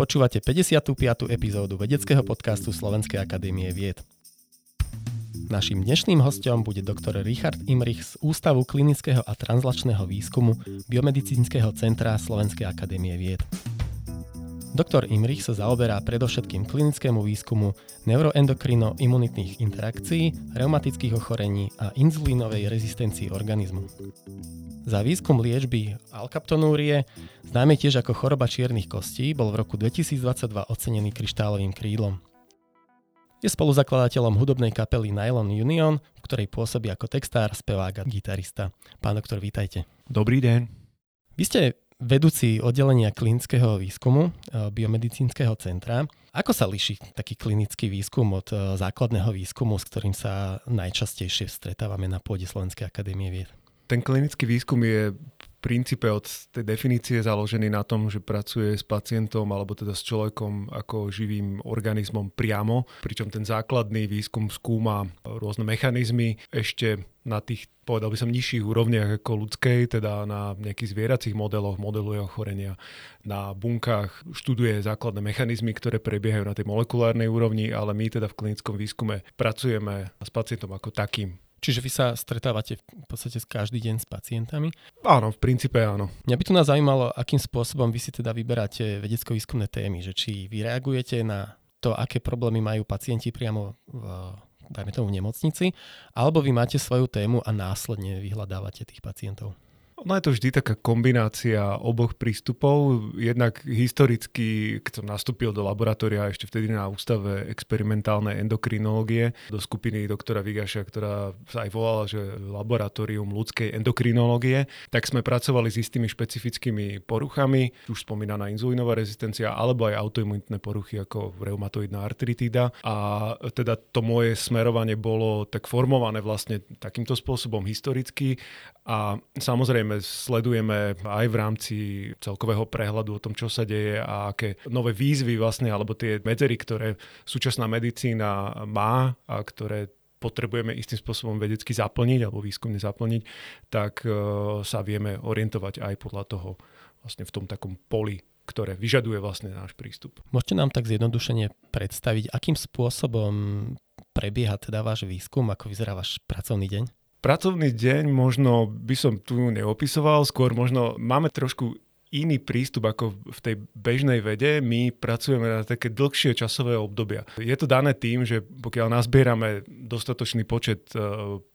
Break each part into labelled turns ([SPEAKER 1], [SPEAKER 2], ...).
[SPEAKER 1] Počúvate 55. epizódu vedeckého podcastu Slovenskej akadémie vied. Naším dnešným hostom bude doktor Richard Imrich z Ústavu klinického a translačného výskumu Biomedicínskeho centra Slovenskej akadémie vied. Doktor Imrich sa zaoberá predovšetkým klinickému výskumu neuroendokrino-imunitných interakcií, reumatických ochorení a inzulínovej rezistencii organizmu. Za výskum liečby alkaptonúrie, známe tiež ako choroba čiernych kostí, bol v roku 2022 ocenený kryštálovým krídlom. Je spoluzakladateľom hudobnej kapely Nylon Union, v ktorej pôsobí ako textár, spevák a gitarista. Pán doktor, vítajte.
[SPEAKER 2] Dobrý deň.
[SPEAKER 1] Vy ste vedúci oddelenia klinického výskumu eh, Biomedicínskeho centra. Ako sa liší taký klinický výskum od eh, základného výskumu, s ktorým sa najčastejšie stretávame na pôde Slovenskej akadémie vied?
[SPEAKER 2] Ten klinický výskum je v princípe od tej definície založený na tom, že pracuje s pacientom alebo teda s človekom ako živým organizmom priamo, pričom ten základný výskum skúma rôzne mechanizmy ešte na tých, povedal by som, nižších úrovniach ako ľudskej, teda na nejakých zvieracích modeloch, modeluje ochorenia. Na bunkách študuje základné mechanizmy, ktoré prebiehajú na tej molekulárnej úrovni, ale my teda v klinickom výskume pracujeme s pacientom ako takým.
[SPEAKER 1] Čiže vy sa stretávate v podstate každý deň s pacientami?
[SPEAKER 2] Áno, v princípe áno.
[SPEAKER 1] Mňa by tu nás zaujímalo, akým spôsobom vy si teda vyberáte vedecko-výskumné témy, že či vy reagujete na to, aké problémy majú pacienti priamo v dajme tomu v nemocnici, alebo vy máte svoju tému a následne vyhľadávate tých pacientov.
[SPEAKER 2] No je to vždy taká kombinácia oboch prístupov. Jednak historicky, keď som nastúpil do laboratória ešte vtedy na Ústave experimentálnej endokrinológie, do skupiny doktora Vigaša, ktorá sa aj volala, že laboratórium ľudskej endokrinológie, tak sme pracovali s istými špecifickými poruchami, už spomínaná inzulínová rezistencia, alebo aj autoimunitné poruchy ako reumatoidná artritída. A teda to moje smerovanie bolo tak formované vlastne takýmto spôsobom historicky a samozrejme sledujeme aj v rámci celkového prehľadu o tom, čo sa deje a aké nové výzvy vlastne, alebo tie medzery, ktoré súčasná medicína má a ktoré potrebujeme istým spôsobom vedecky zaplniť alebo výskumne zaplniť, tak uh, sa vieme orientovať aj podľa toho vlastne v tom takom poli ktoré vyžaduje vlastne náš prístup.
[SPEAKER 1] Môžete nám tak zjednodušene predstaviť, akým spôsobom prebieha teda váš výskum, ako vyzerá váš pracovný deň?
[SPEAKER 2] Pracovný deň možno by som tu neopisoval, skôr možno máme trošku iný prístup ako v tej bežnej vede. My pracujeme na také dlhšie časové obdobia. Je to dané tým, že pokiaľ nazbierame dostatočný počet, e,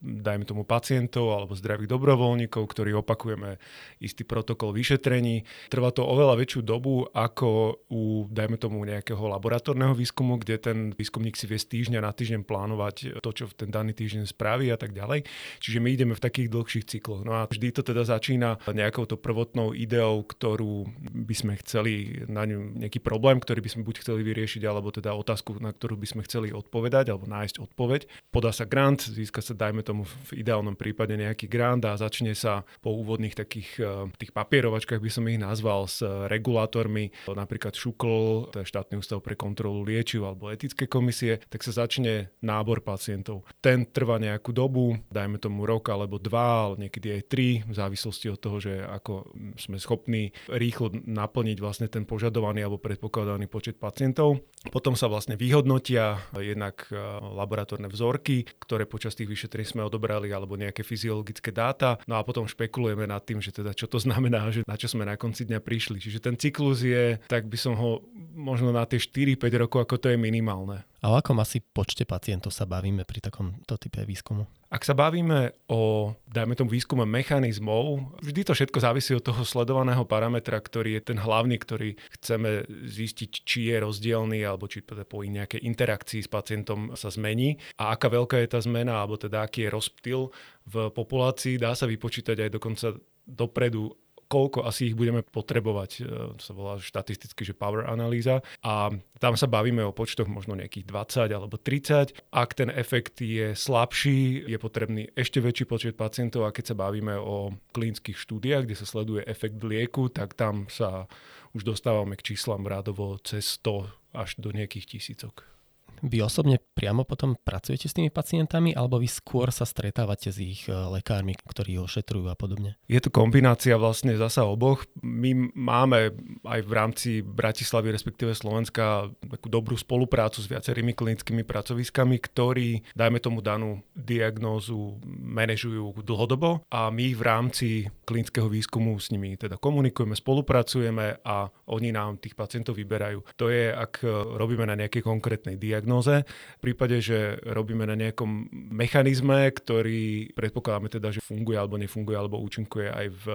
[SPEAKER 2] dajme tomu pacientov alebo zdravých dobrovoľníkov, ktorí opakujeme istý protokol vyšetrení, trvá to oveľa väčšiu dobu ako u, dajme tomu, nejakého laboratórneho výskumu, kde ten výskumník si vie z týždňa na týždeň plánovať to, čo v ten daný týždeň spraví a tak ďalej. Čiže my ideme v takých dlhších cykloch. No a vždy to teda začína nejakou to prvotnou ideou, ktorú by sme chceli na ňu nejaký problém, ktorý by sme buď chceli vyriešiť, alebo teda otázku, na ktorú by sme chceli odpovedať alebo nájsť odpoveď. Podá sa grant, získa sa, dajme tomu v ideálnom prípade nejaký grant a začne sa po úvodných takých eh, tých papierovačkách by som ich nazval s regulátormi, napríklad ŠUKL, to je štátny ústav pre kontrolu liečiv alebo etické komisie, tak sa začne nábor pacientov. Ten trvá nejakú dobu, dajme tomu rok alebo dva, ale niekedy aj tri, v závislosti od toho, že ako sme schopní rýchlo naplniť vlastne ten požadovaný alebo predpokladaný počet pacientov. Potom sa vlastne vyhodnotia jednak e, laboratórne vzorky, ktoré počas tých vyšetrení sme odobrali, alebo nejaké fyziologické dáta. No a potom špekulujeme nad tým, že teda čo to znamená, že na čo sme na konci dňa prišli. Čiže ten cyklus je, tak by som ho možno na tie 4-5 rokov, ako to je minimálne.
[SPEAKER 1] A o akom asi počte pacientov sa bavíme pri takomto type výskumu?
[SPEAKER 2] Ak sa bavíme o, dajme tomu, výskume mechanizmov, vždy to všetko závisí od toho sledovaného parametra, ktorý je ten hlavný, ktorý chceme zistiť, či je rozdielný, alebo či teda po nejakej interakcii s pacientom sa zmení a aká veľká je tá zmena, alebo teda aký je rozptyl v populácii. Dá sa vypočítať aj dokonca dopredu, koľko asi ich budeme potrebovať. E, to sa volá štatisticky, že power analýza. A tam sa bavíme o počtoch možno nejakých 20 alebo 30. Ak ten efekt je slabší, je potrebný ešte väčší počet pacientov a keď sa bavíme o klinických štúdiách, kde sa sleduje efekt lieku, tak tam sa už dostávame k číslam rádovo cez 100 až do nejakých tisícok.
[SPEAKER 1] Vy osobne priamo potom pracujete s tými pacientami alebo vy skôr sa stretávate s ich e, lekármi, ktorí ho šetrujú a podobne?
[SPEAKER 2] Je to kombinácia vlastne zasa oboch. My máme aj v rámci Bratislavy, respektíve Slovenska, takú dobrú spoluprácu s viacerými klinickými pracoviskami, ktorí, dajme tomu danú diagnózu, manažujú dlhodobo a my v rámci klinického výskumu s nimi teda komunikujeme, spolupracujeme a oni nám tých pacientov vyberajú. To je, ak robíme na nejakej konkrétnej diagnóze, diagnóze. V prípade, že robíme na nejakom mechanizme, ktorý predpokladáme teda, že funguje alebo nefunguje alebo účinkuje aj v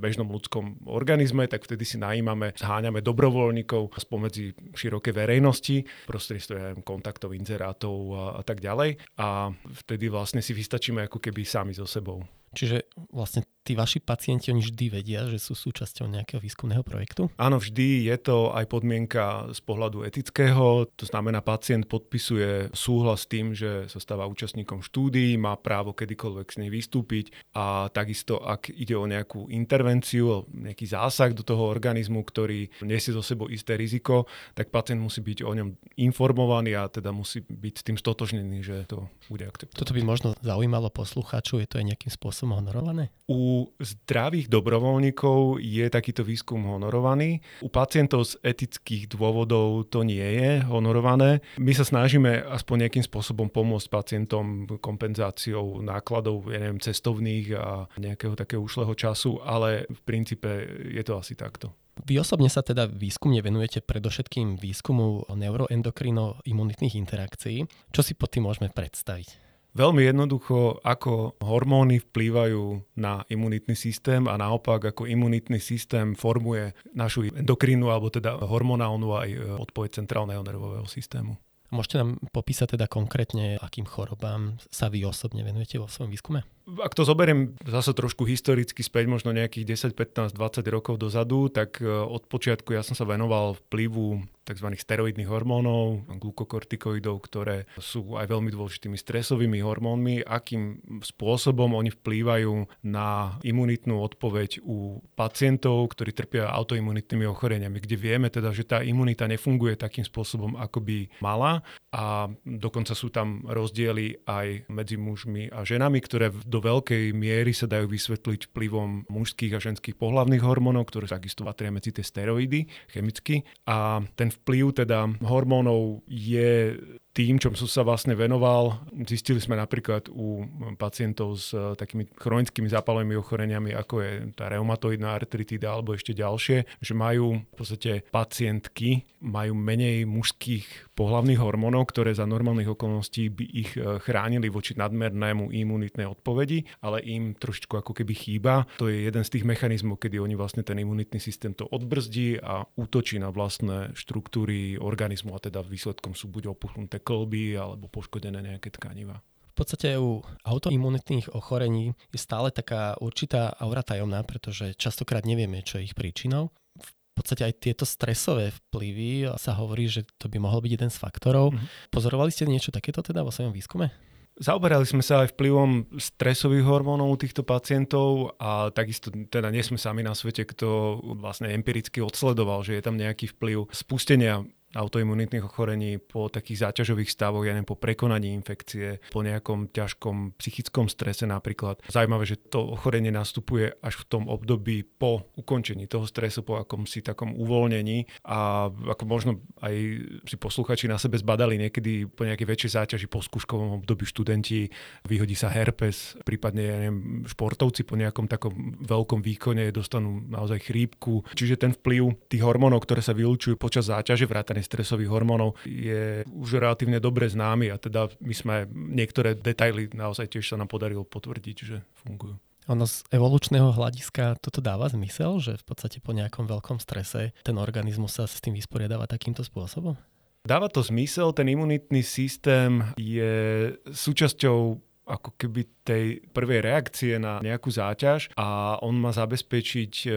[SPEAKER 2] bežnom ľudskom organizme, tak vtedy si najímame, zháňame dobrovoľníkov spomedzi širokej verejnosti, prostredstvom kontaktov, inzerátov a, a tak ďalej. A vtedy vlastne si vystačíme ako keby sami so sebou.
[SPEAKER 1] Čiže vlastne tí vaši pacienti, oni vždy vedia, že sú súčasťou nejakého výskumného projektu?
[SPEAKER 2] Áno, vždy je to aj podmienka z pohľadu etického. To znamená, pacient podpisuje súhlas s tým, že sa stáva účastníkom štúdií, má právo kedykoľvek s nej vystúpiť a takisto, ak ide o nejakú intervenciu, nejaký zásah do toho organizmu, ktorý nesie zo sebou isté riziko, tak pacient musí byť o ňom informovaný a teda musí byť s tým stotožnený, že to bude akceptovať.
[SPEAKER 1] Toto by možno zaujímalo poslucháčov, je to aj nejakým spôsobom som honorované?
[SPEAKER 2] U zdravých dobrovoľníkov je takýto výskum honorovaný. U pacientov z etických dôvodov to nie je honorované. My sa snažíme aspoň nejakým spôsobom pomôcť pacientom kompenzáciou nákladov, ja neviem, cestovných a nejakého takého ušlého času, ale v princípe je to asi takto.
[SPEAKER 1] Vy osobne sa teda výskumne venujete predovšetkým výskumu neuroendokrino-imunitných interakcií. Čo si pod tým môžeme predstaviť?
[SPEAKER 2] Veľmi jednoducho, ako hormóny vplývajú na imunitný systém a naopak, ako imunitný systém formuje našu endokrínu alebo teda hormonálnu aj odpoveď centrálneho nervového systému.
[SPEAKER 1] Môžete nám popísať teda konkrétne, akým chorobám sa vy osobne venujete vo svojom výskume?
[SPEAKER 2] Ak to zoberiem zase trošku historicky späť, možno nejakých 10, 15, 20 rokov dozadu, tak e, od počiatku ja som sa venoval vplyvu tzv. steroidných hormónov, glukokortikoidov, ktoré sú aj veľmi dôležitými stresovými hormónmi, akým spôsobom oni vplývajú na imunitnú odpoveď u pacientov, ktorí trpia autoimunitnými ochoreniami, kde vieme teda, že tá imunita nefunguje takým spôsobom, ako by mala a dokonca sú tam rozdiely aj medzi mužmi a ženami, ktoré do veľkej miery sa dajú vysvetliť vplyvom mužských a ženských pohlavných hormónov, ktoré takisto patria medzi tie steroidy chemicky. A ten vplyv teda hormónov je tým, čom som sa vlastne venoval, zistili sme napríklad u pacientov s eh, takými chronickými zápalovými ochoreniami, ako je tá reumatoidná artritida alebo ešte ďalšie, že majú v podstate pacientky, majú menej mužských pohlavných hormónov, ktoré za normálnych okolností by ich eh, chránili voči nadmernému imunitnej odpovedi, ale im trošičku ako keby chýba. To je jeden z tých mechanizmov, kedy oni vlastne ten imunitný systém to odbrzdí a útočí na vlastné štruktúry organizmu a teda výsledkom sú buď opuchnuté klby alebo poškodené nejaké tkaniva.
[SPEAKER 1] V podstate u autoimunitných ochorení je stále taká určitá aura tajomná, pretože častokrát nevieme, čo je ich príčinou. V podstate aj tieto stresové vplyvy sa hovorí, že to by mohol byť jeden z faktorov. Mm-hmm. Pozorovali ste niečo takéto teda vo svojom výskume?
[SPEAKER 2] Zaoberali sme sa aj vplyvom stresových hormónov u týchto pacientov a takisto teda nie sme sami na svete, kto vlastne empiricky odsledoval, že je tam nejaký vplyv spustenia autoimunitných ochorení, po takých záťažových stavoch, ja neviem, po prekonaní infekcie, po nejakom ťažkom psychickom strese napríklad. Zaujímavé, že to ochorenie nastupuje až v tom období po ukončení toho stresu, po akom si takom uvoľnení a ako možno aj si posluchači na sebe zbadali niekedy po nejakej väčšej záťaži po skúškovom období študenti, vyhodí sa herpes, prípadne ja neviem, športovci po nejakom takom veľkom výkone dostanú naozaj chrípku. Čiže ten vplyv tých hormónov, ktoré sa vylúčujú počas záťaže, vrátane strany stresových hormónov je už relatívne dobre známy a teda my sme niektoré detaily naozaj tiež sa nám podarilo potvrdiť, že fungujú.
[SPEAKER 1] Ono z evolučného hľadiska toto dáva zmysel, že v podstate po nejakom veľkom strese ten organizmus sa s tým vysporiadáva takýmto spôsobom?
[SPEAKER 2] Dáva to zmysel, ten imunitný systém je súčasťou ako keby tej prvej reakcie na nejakú záťaž a on má zabezpečiť e,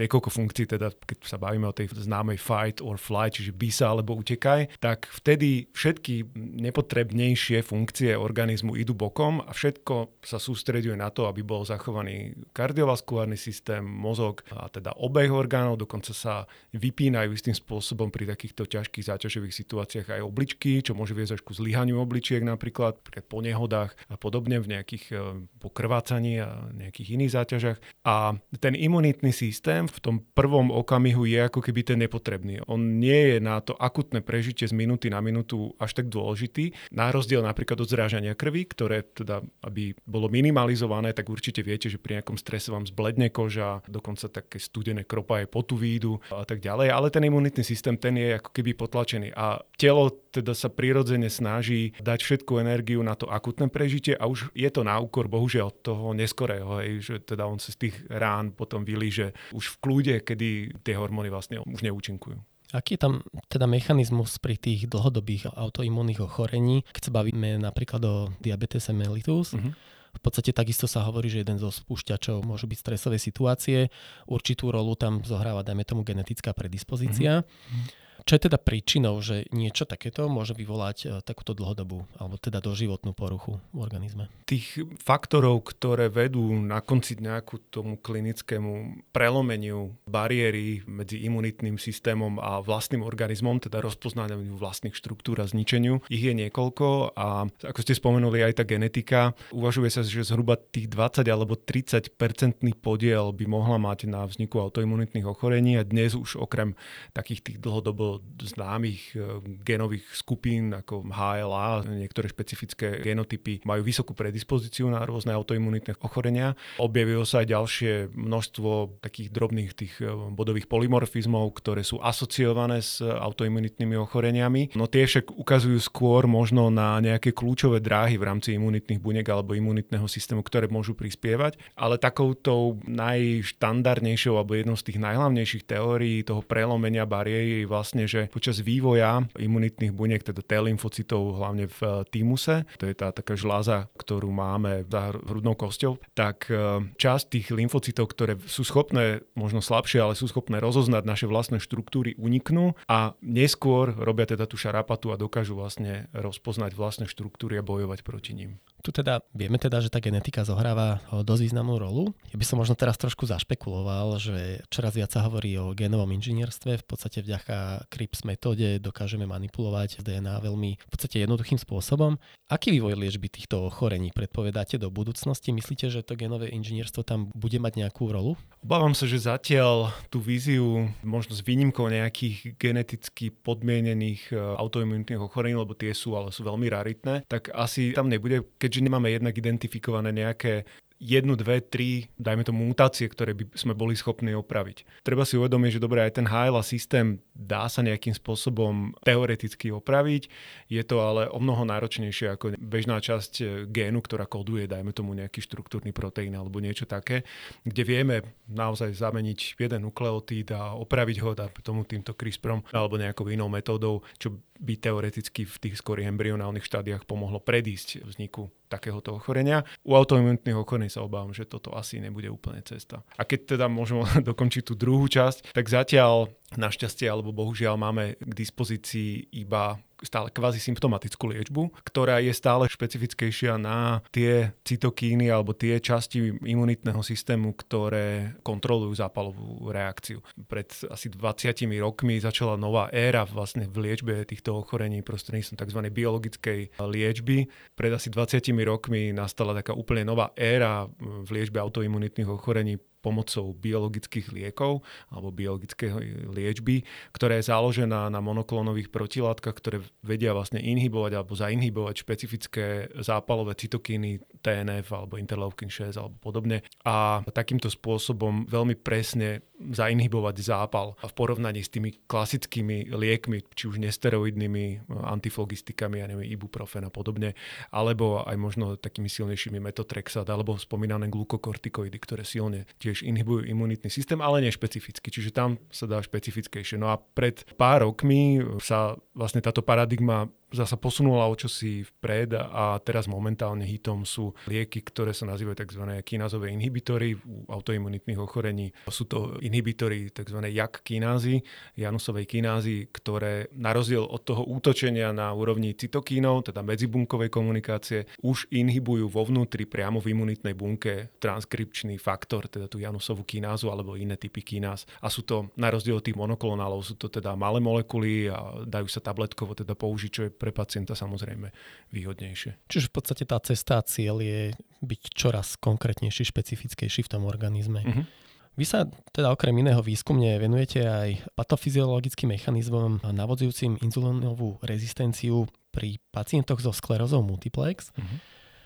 [SPEAKER 2] niekoľko funkcií, teda keď sa bavíme o tej známej fight or flight, čiže by sa alebo utekaj, tak vtedy všetky nepotrebnejšie funkcie organizmu idú bokom a všetko sa sústreduje na to, aby bol zachovaný kardiovaskulárny systém, mozog a teda obeh orgánov, dokonca sa vypínajú istým spôsobom pri takýchto ťažkých záťažových situáciách aj obličky, čo môže viesť až ku zlyhaniu obličiek napríklad po nehodách a podobne v nejakých e, pokrvácaní a nejakých iných záťažach. A ten imunitný systém v tom prvom okamihu je ako keby ten nepotrebný. On nie je na to akutné prežitie z minúty na minútu až tak dôležitý. Na rozdiel napríklad od zrážania krvi, ktoré teda, aby bolo minimalizované, tak určite viete, že pri nejakom strese vám zbledne koža, dokonca také studené kropa aj potu výjdu a tak ďalej. Ale ten imunitný systém, ten je ako keby potlačený. A telo teda sa prirodzene snaží dať všetku energiu na to akutné prežitie a už je to na úkor bohužiaľ toho neskorého, hej, že teda on sa z tých rán potom vylíže už v kľude, kedy tie hormóny vlastne už neúčinkujú.
[SPEAKER 1] Aký je tam teda mechanizmus pri tých dlhodobých autoimunných ochorení, keď sa bavíme napríklad o diabetese mellitus? Uh-huh. V podstate takisto sa hovorí, že jeden zo spúšťačov môžu byť stresové situácie. Určitú rolu tam zohráva, dajme tomu, genetická predispozícia. Uh-huh. Čo je teda príčinou, že niečo takéto môže vyvolať e, takúto dlhodobú alebo teda doživotnú poruchu v organizme?
[SPEAKER 2] Tých faktorov, ktoré vedú na konci nejakú tomu klinickému prelomeniu bariéry medzi imunitným systémom a vlastným organizmom, teda rozpoznaniu vlastných štruktúr a zničeniu, ich je niekoľko a ako ste spomenuli aj tá genetika, uvažuje sa, že zhruba tých 20 alebo 30 percentný podiel by mohla mať na vzniku autoimunitných ochorení a dnes už okrem takých tých dlhodobo známych e, genových skupín ako HLA, niektoré špecifické genotypy majú vysokú predispozíciu na rôzne autoimunitné ochorenia. Objavilo sa aj ďalšie množstvo takých drobných tých e, bodových polymorfizmov, ktoré sú asociované s autoimunitnými ochoreniami. No tie však ukazujú skôr možno na nejaké kľúčové dráhy v rámci imunitných buniek alebo imunitného systému, ktoré môžu prispievať. Ale takouto najštandardnejšou alebo jednou z tých najhlavnejších teórií toho prelomenia bariéry je vlastne, že počas vývoja imunitných buniek, teda T lymfocytov hlavne v eh, týmuse, to je tá taká žláza, ktorú máme za hrudnou kosťou, tak eh, časť tých lymfocytov, ktoré sú schopné, možno slabšie, ale sú schopné rozoznať naše vlastné štruktúry, uniknú a neskôr robia teda tú šarapatu a dokážu vlastne rozpoznať vlastné štruktúry a bojovať proti ním.
[SPEAKER 1] Tu teda vieme teda, že tá genetika zohráva dosť významnú rolu. Ja by som možno teraz trošku zašpekuloval, že čoraz viac sa hovorí o genovom inžinierstve. V podstate vďaka CRIPS metóde dokážeme manipulovať DNA veľmi v podstate jednoduchým spôsobom. Aký vývoj liečby týchto ochorení predpovedáte do budúcnosti? Myslíte, že to genové inžinierstvo tam bude mať nejakú rolu?
[SPEAKER 2] Obávam sa, že zatiaľ tú víziu, možno s výnimkou nejakých geneticky podmienených e, autoimunitných ochorení, lebo tie sú, ale sú veľmi raritné, tak asi tam nebude. Keď keďže nemáme jednak identifikované nejaké jednu, dve, tri, dajme tomu mutácie, ktoré by sme boli schopní opraviť. Treba si uvedomiť, že dobre, aj ten HLA systém dá sa nejakým spôsobom teoreticky opraviť, je to ale o mnoho náročnejšie ako bežná časť e, génu, ktorá koduje, dajme tomu nejaký štruktúrny proteín alebo niečo také, kde vieme naozaj zameniť jeden nukleotíd a opraviť ho, dajme tomu týmto CRISPRom alebo nejakou inou metódou, čo by teoreticky v tých skorých embryonálnych štádiách pomohlo predísť vzniku takéhoto ochorenia. U autoimunitných ochorení sa obávam, že toto asi nebude úplne cesta. A keď teda môžeme dokončiť tú druhú časť, tak zatiaľ našťastie alebo bohužiaľ máme k dispozícii iba stále kvázi symptomatickú liečbu, ktorá je stále špecifickejšia na tie cytokíny alebo tie časti imunitného systému, ktoré kontrolujú zápalovú reakciu. Pred asi 20 rokmi začala nová éra vlastne v liečbe týchto ochorení prostredníctvom tzv. biologickej liečby. Pred asi 20 rokmi nastala taká úplne nová éra v liečbe autoimunitných ochorení pomocou biologických liekov alebo biologickej liečby, ktorá je založená na monoklónových protilátkach, ktoré vedia vlastne inhibovať alebo zainhibovať špecifické zápalové cytokíny TNF alebo interleukin 6 alebo podobne a takýmto spôsobom veľmi presne zainhibovať zápal v porovnaní s tými klasickými liekmi, či už nesteroidnými antiflogistikami, ja neviem, ibuprofen a podobne, alebo aj možno takými silnejšími metotrexat alebo spomínané glukokortikoidy, ktoré silne tiež inhibujú imunitný systém, ale nie špecificky, čiže tam sa dá špecifickejšie. No a pred pár rokmi sa vlastne táto paradigma zasa posunula o čosi vpred a teraz momentálne hitom sú lieky, ktoré sa nazývajú tzv. kinázové inhibitory u autoimunitných ochorení. Sú to inhibitory tzv. jak kinázy, janusovej kinázy, ktoré na rozdiel od toho útočenia na úrovni cytokínov, teda medzibunkovej komunikácie, už inhibujú vo vnútri priamo v imunitnej bunke transkripčný faktor, teda tú janusovú kinázu alebo iné typy kináz. A sú to na rozdiel od tých monoklonálov, sú to teda malé molekuly a dajú sa tabletkovo teda použiť, čo je pre pacienta samozrejme výhodnejšie.
[SPEAKER 1] Čiže v podstate tá cesta a cieľ je byť čoraz konkrétnejší, špecifickejší v tom organizme. Uh-huh. Vy sa teda okrem iného výskumne venujete aj patofyziologickým mechanizmom navodzujúcim inzulínovú rezistenciu pri pacientoch so sklerózou multiplex. Uh-huh.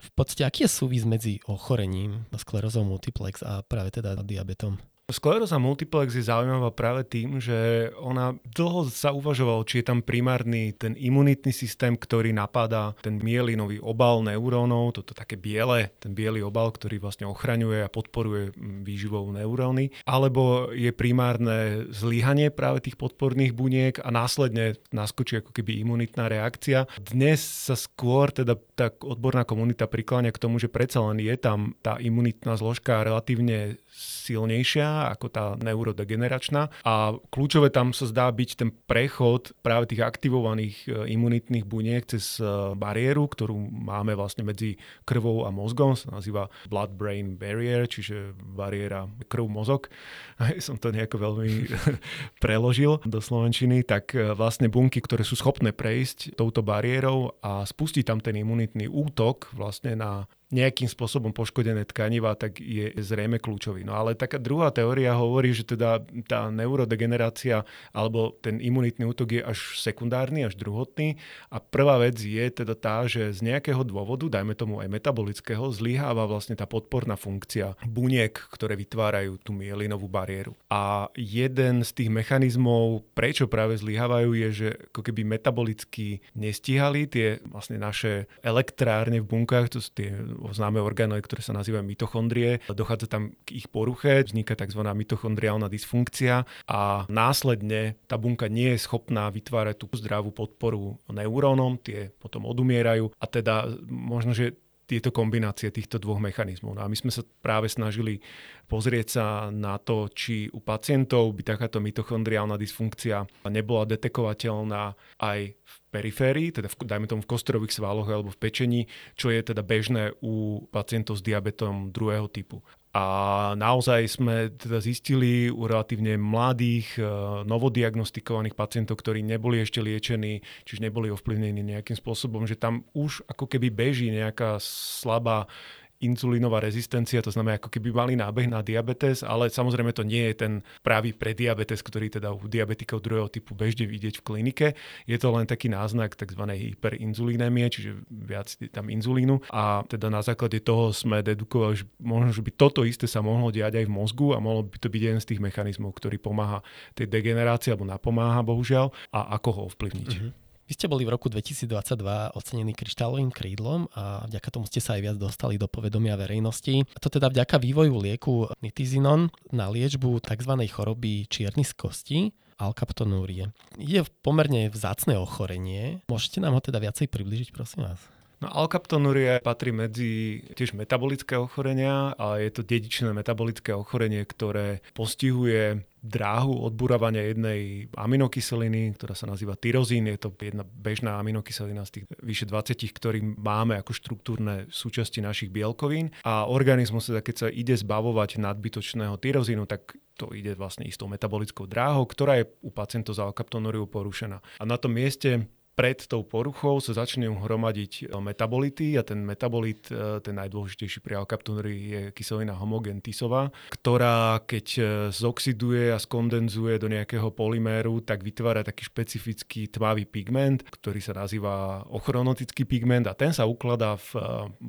[SPEAKER 1] V podstate, aký je súvis medzi ochorením sklerózou multiplex a práve teda diabetom?
[SPEAKER 2] Skleróza multiplex je zaujímavá práve tým, že ona dlho sa uvažovalo, či je tam primárny ten imunitný systém, ktorý napadá ten mielinový obal neurónov, toto také biele, ten biely obal, ktorý vlastne ochraňuje a podporuje výživou neuróny, alebo je primárne zlyhanie práve tých podporných buniek a následne naskočí ako keby imunitná reakcia. Dnes sa skôr teda tá odborná komunita prikláňa k tomu, že predsa len je tam tá imunitná zložka relatívne silnejšia ako tá neurodegeneračná. A kľúčové tam sa zdá byť ten prechod práve tých aktivovaných e, imunitných buniek cez e, bariéru, ktorú máme vlastne medzi krvou a mozgom, sa nazýva blood-brain barrier, čiže bariéra krv-mozog. Som to nejako veľmi preložil do slovenčiny, tak e, vlastne bunky, ktoré sú schopné prejsť touto bariérou a spustiť tam ten imunitný útok vlastne na nejakým spôsobom poškodené tkaniva, tak je zrejme kľúčový. No ale taká druhá teória hovorí, že teda tá neurodegenerácia alebo ten imunitný útok je až sekundárny, až druhotný. A prvá vec je teda tá, že z nejakého dôvodu, dajme tomu aj metabolického, zlyháva vlastne tá podporná funkcia buniek, ktoré vytvárajú tú mielinovú bariéru. A jeden z tých mechanizmov, prečo práve zlyhávajú, je, že ako keby metabolicky nestíhali tie vlastne naše elektrárne v bunkách, to sú tie známe orgánoid, ktoré sa nazývajú mitochondrie. Dochádza tam k ich poruche, vzniká tzv. mitochondriálna dysfunkcia a následne tá bunka nie je schopná vytvárať tú zdravú podporu neurónom, tie potom odumierajú a teda možno, že tieto kombinácie týchto dvoch mechanizmov. No a my sme sa práve snažili pozrieť sa na to, či u pacientov by takáto mitochondriálna dysfunkcia nebola detekovateľná aj v periférii, teda v, dajme tomu v kostorových svaloch alebo v pečení, čo je teda bežné u pacientov s diabetom druhého typu. A naozaj sme teda zistili u relatívne mladých, e, novodiagnostikovaných pacientov, ktorí neboli ešte liečení, čiže neboli ovplyvnení nejakým spôsobom, že tam už ako keby beží nejaká slabá inzulínová rezistencia, to znamená, ako keby mali nábeh na diabetes, ale samozrejme to nie je ten pravý prediabetes, ktorý teda u diabetikov druhého typu bežne vidieť v klinike. Je to len taký náznak tzv. hyperinzulínemie, čiže viac tam inzulínu a teda na základe toho sme dedukovali, že možno, že by toto isté sa mohlo diať aj v mozgu a mohlo by to byť jeden z tých mechanizmov, ktorý pomáha tej degenerácii alebo napomáha bohužiaľ a ako ho ovplyvniť. Mm-hmm.
[SPEAKER 1] Vy ste boli v roku 2022 ocenení kryštálovým krídlom a vďaka tomu ste sa aj viac dostali do povedomia verejnosti. A to teda vďaka vývoju lieku nitizinon na liečbu tzv. choroby čierny z kosti alkaptonúrie. Je pomerne vzácne ochorenie. Môžete nám ho teda viacej približiť, prosím vás?
[SPEAKER 2] No alkaptonuria patrí medzi tiež metabolické ochorenia a je to dedičné metabolické ochorenie, ktoré postihuje dráhu odburávania jednej aminokyseliny, ktorá sa nazýva tyrozín. Je to jedna bežná aminokyselina z tých vyše 20, ktorý máme ako štruktúrne súčasti našich bielkovín. A organizmus, keď sa ide zbavovať nadbytočného tyrozínu, tak to ide vlastne istou metabolickou dráhou, ktorá je u pacientov za alkaptonúriu porušená. A na tom mieste pred tou poruchou sa začnú hromadiť e, metabolity a ten metabolit, e, ten najdôležitejší pri alkaptonurii je kyselina homogentisová, ktorá keď e, zoxiduje a skondenzuje do nejakého polyméru, tak vytvára taký špecifický tmavý pigment, ktorý sa nazýva ochronotický pigment a ten sa ukladá v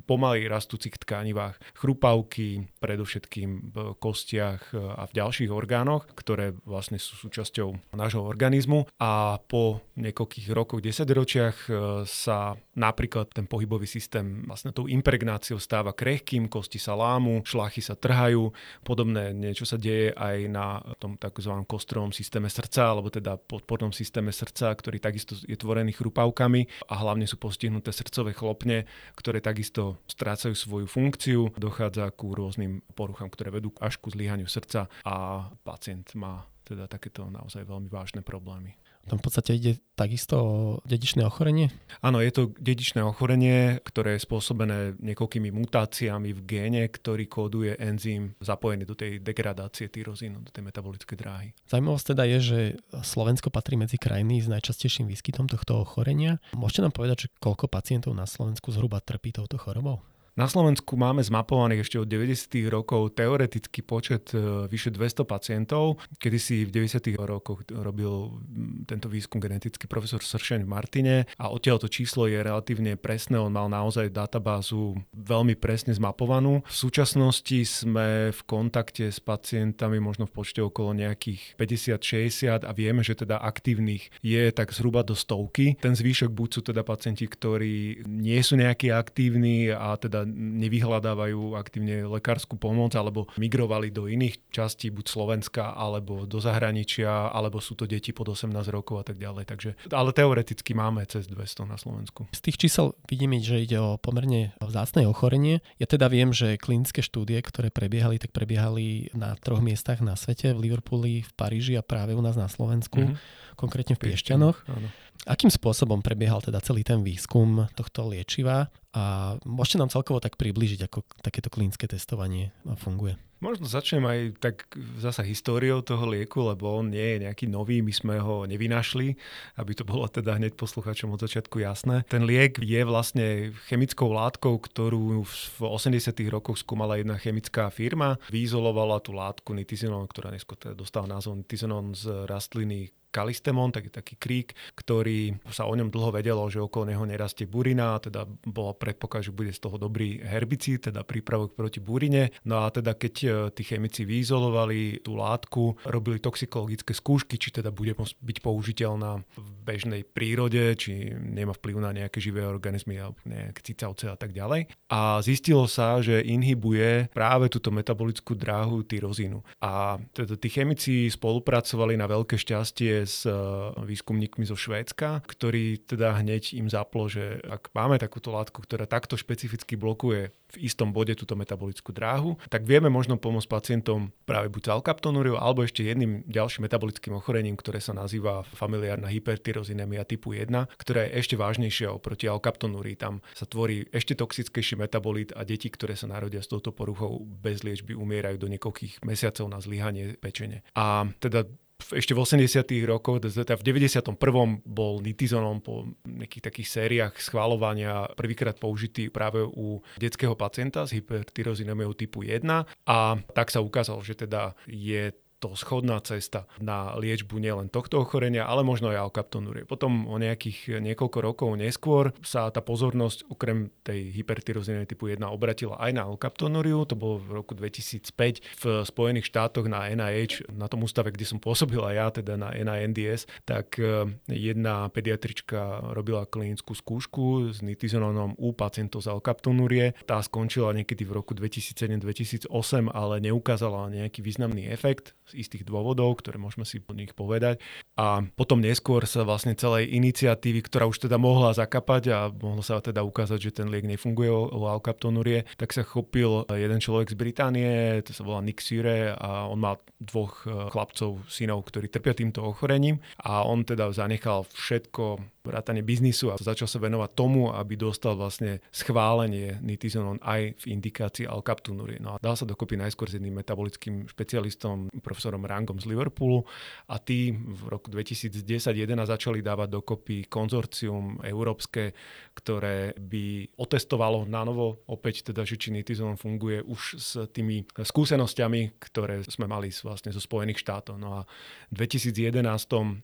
[SPEAKER 2] pomaly rastúcich tkanivách chrupavky, predovšetkým v kostiach a v ďalších orgánoch, ktoré vlastne sú súčasťou nášho organizmu. A po niekoľkých rokoch, desaťročiach e, sa napríklad ten pohybový systém vlastne tou impregnáciou stáva krehkým, kosti sa lámu, šlachy sa trhajú, podobné niečo sa deje aj na tom tzv. kostrovom systéme srdca, alebo teda podpornom systéme srdca, ktorý takisto je tvorený chrupavkami a hlavne sú postihnuté srdcové chlopne, ktoré takisto strácajú svoju funkciu, dochádza ku rôznym poruchám, ktoré vedú až ku zlyhaniu srdca a pacient má teda takéto naozaj veľmi vážne problémy.
[SPEAKER 1] Tam v podstate ide takisto o dedičné ochorenie?
[SPEAKER 2] Áno, je to dedičné ochorenie, ktoré je spôsobené niekoľkými mutáciami v géne, ktorý kóduje enzym zapojený do tej degradácie tyrozínu, do tej metabolickej dráhy.
[SPEAKER 1] Zaujímavosť teda je, že Slovensko patrí medzi krajiny s najčastejším výskytom tohto ochorenia. Môžete nám povedať, že koľko pacientov na Slovensku zhruba trpí touto chorobou?
[SPEAKER 2] Na Slovensku máme zmapovaných ešte od 90. rokov teoretický počet e, vyše 200 pacientov. Kedy si v 90. rokoch robil tento výskum genetický profesor Sršeň v Martine a odtiaľ to číslo je relatívne presné. On mal naozaj databázu veľmi presne zmapovanú. V súčasnosti sme v kontakte s pacientami možno v počte okolo nejakých 50-60 a vieme, že teda aktívnych je tak zhruba do stovky. Ten zvýšok buď sú teda pacienti, ktorí nie sú nejakí aktívni a teda nevyhľadávajú aktívne lekárskú pomoc alebo migrovali do iných častí buď Slovenska alebo do zahraničia, alebo sú to deti pod 18 rokov a tak ďalej. Takže, ale teoreticky máme cez 200 na Slovensku.
[SPEAKER 1] Z tých čísel vidíme, že ide o pomerne vzácne ochorenie. Ja teda viem, že klinické štúdie, ktoré prebiehali, tak prebiehali na troch miestach na svete, v Liverpooli, v Paríži a práve u nás na Slovensku, mm-hmm. Konkrétne v Piešťanoch. Áno. Akým spôsobom prebiehal teda celý ten výskum tohto liečiva a môžete nám celkovo tak približiť, ako takéto klinické testovanie funguje?
[SPEAKER 2] Možno začnem aj tak zasa históriou toho lieku, lebo on nie je nejaký nový, my sme ho nevynašli, aby to bolo teda hneď posluchačom od začiatku jasné. Ten liek je vlastne chemickou látkou, ktorú v 80 rokoch skúmala jedna chemická firma. Vyizolovala tú látku nitizinon, ktorá neskôr teda dostala názov nitizinon z rastliny Kalistemon, taký, taký krík, ktorý sa o ňom dlho vedelo, že okolo neho nerastie burina, teda bolo predpoklad, že bude z toho dobrý herbicíd, teda prípravok proti burine. No a teda keď e, tí chemici vyizolovali tú látku, robili toxikologické skúšky, či teda bude byť použiteľná v bežnej prírode, či nemá vplyv na nejaké živé organizmy alebo nejaké cicavce a tak ďalej. A zistilo sa, že inhibuje práve túto metabolickú dráhu tyrozínu. A teda tí chemici spolupracovali na veľké šťastie s eh, výskumníkmi zo Švédska, ktorí teda hneď im zaplo, že ak máme takúto látku, ktorá takto špecificky blokuje v istom bode túto metabolickú dráhu, tak vieme možno pomôcť pacientom práve buď alkaptonúriou alebo ešte jedným ďalším metabolickým ochorením, ktoré sa nazýva familiárna hypertyrozinemia typu 1, ktorá je ešte vážnejšia oproti alkaptonúrii. Tam sa tvorí ešte toxickejší metabolit a deti, ktoré sa narodia s touto poruchou bez liečby, umierajú do niekoľkých mesiacov na zlyhanie pečene. A teda ešte v 80 rokoch, teda v 91. bol nitizonom po nejakých takých sériách schváľovania prvýkrát použitý práve u detského pacienta s hypertyrozinémiou typu 1 a tak sa ukázalo, že teda je to schodná cesta na liečbu nielen tohto ochorenia, ale možno aj alkaptonúrie. Potom o nejakých niekoľko rokov neskôr sa tá pozornosť okrem tej hypertyroziny typu 1 obratila aj na alkaptonúriu. To bolo v roku 2005 v Spojených štátoch na NIH, na tom ústave, kde som pôsobil aj ja, teda na NINDS, tak e, jedna pediatrička robila klinickú skúšku s nitizononom u pacientov z alkaptonúrie. Tá skončila niekedy v roku 2007-2008, ale neukázala nejaký významný efekt istých dôvodov, ktoré môžeme si po nich povedať. A potom neskôr sa vlastne celej iniciatívy, ktorá už teda mohla zakapať a mohlo sa teda ukázať, že ten liek nefunguje o, alkaptonurie, tak sa chopil jeden človek z Británie, to sa volá Nick Sire a on má dvoch e, chlapcov, synov, ktorí trpia týmto ochorením a on teda zanechal všetko vrátanie biznisu a začal sa venovať tomu, aby dostal vlastne schválenie nitizonon aj v indikácii alkaptonurie. No a dal sa dokopy najskôr s jedným metabolickým špecialistom, profesorom Rangom z Liverpoolu a tí v roku 2010-2011 začali dávať dokopy konzorcium európske, ktoré by otestovalo na novo opäť teda, že či nitizonon funguje už s tými skúsenosťami, ktoré sme mali vlastne zo Spojených štátov. No a v 2011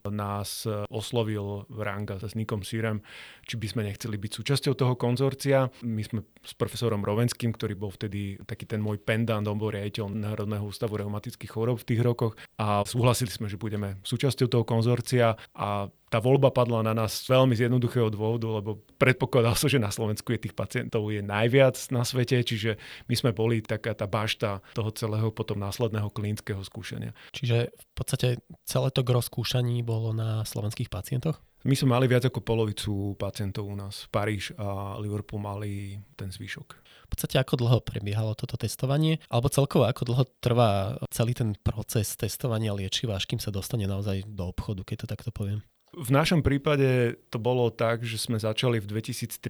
[SPEAKER 2] nás oslovil Ranga s Nikom Sírem, či by sme nechceli byť súčasťou toho konzorcia. My sme s profesorom Rovenským, ktorý bol vtedy taký ten môj pendant, on bol riaditeľ Národného ústavu reumatických chorób v tých rokoch a súhlasili sme, že budeme súčasťou toho konzorcia a tá voľba padla na nás veľmi z jednoduchého dôvodu, lebo predpokladal som, že na Slovensku je tých pacientov je najviac na svete, čiže my sme boli taká tá bašta toho celého potom následného klinického skúšania.
[SPEAKER 1] Čiže v podstate celé to gro skúšaní bolo na slovenských pacientoch?
[SPEAKER 2] My sme mali viac ako polovicu pacientov u nás. Paríž a Liverpool mali ten zvyšok.
[SPEAKER 1] V podstate ako dlho prebiehalo toto testovanie? Alebo celkovo ako dlho trvá celý ten proces testovania liečiva, až kým sa dostane naozaj do obchodu, keď to takto poviem?
[SPEAKER 2] V našom prípade to bolo tak, že sme začali v 2013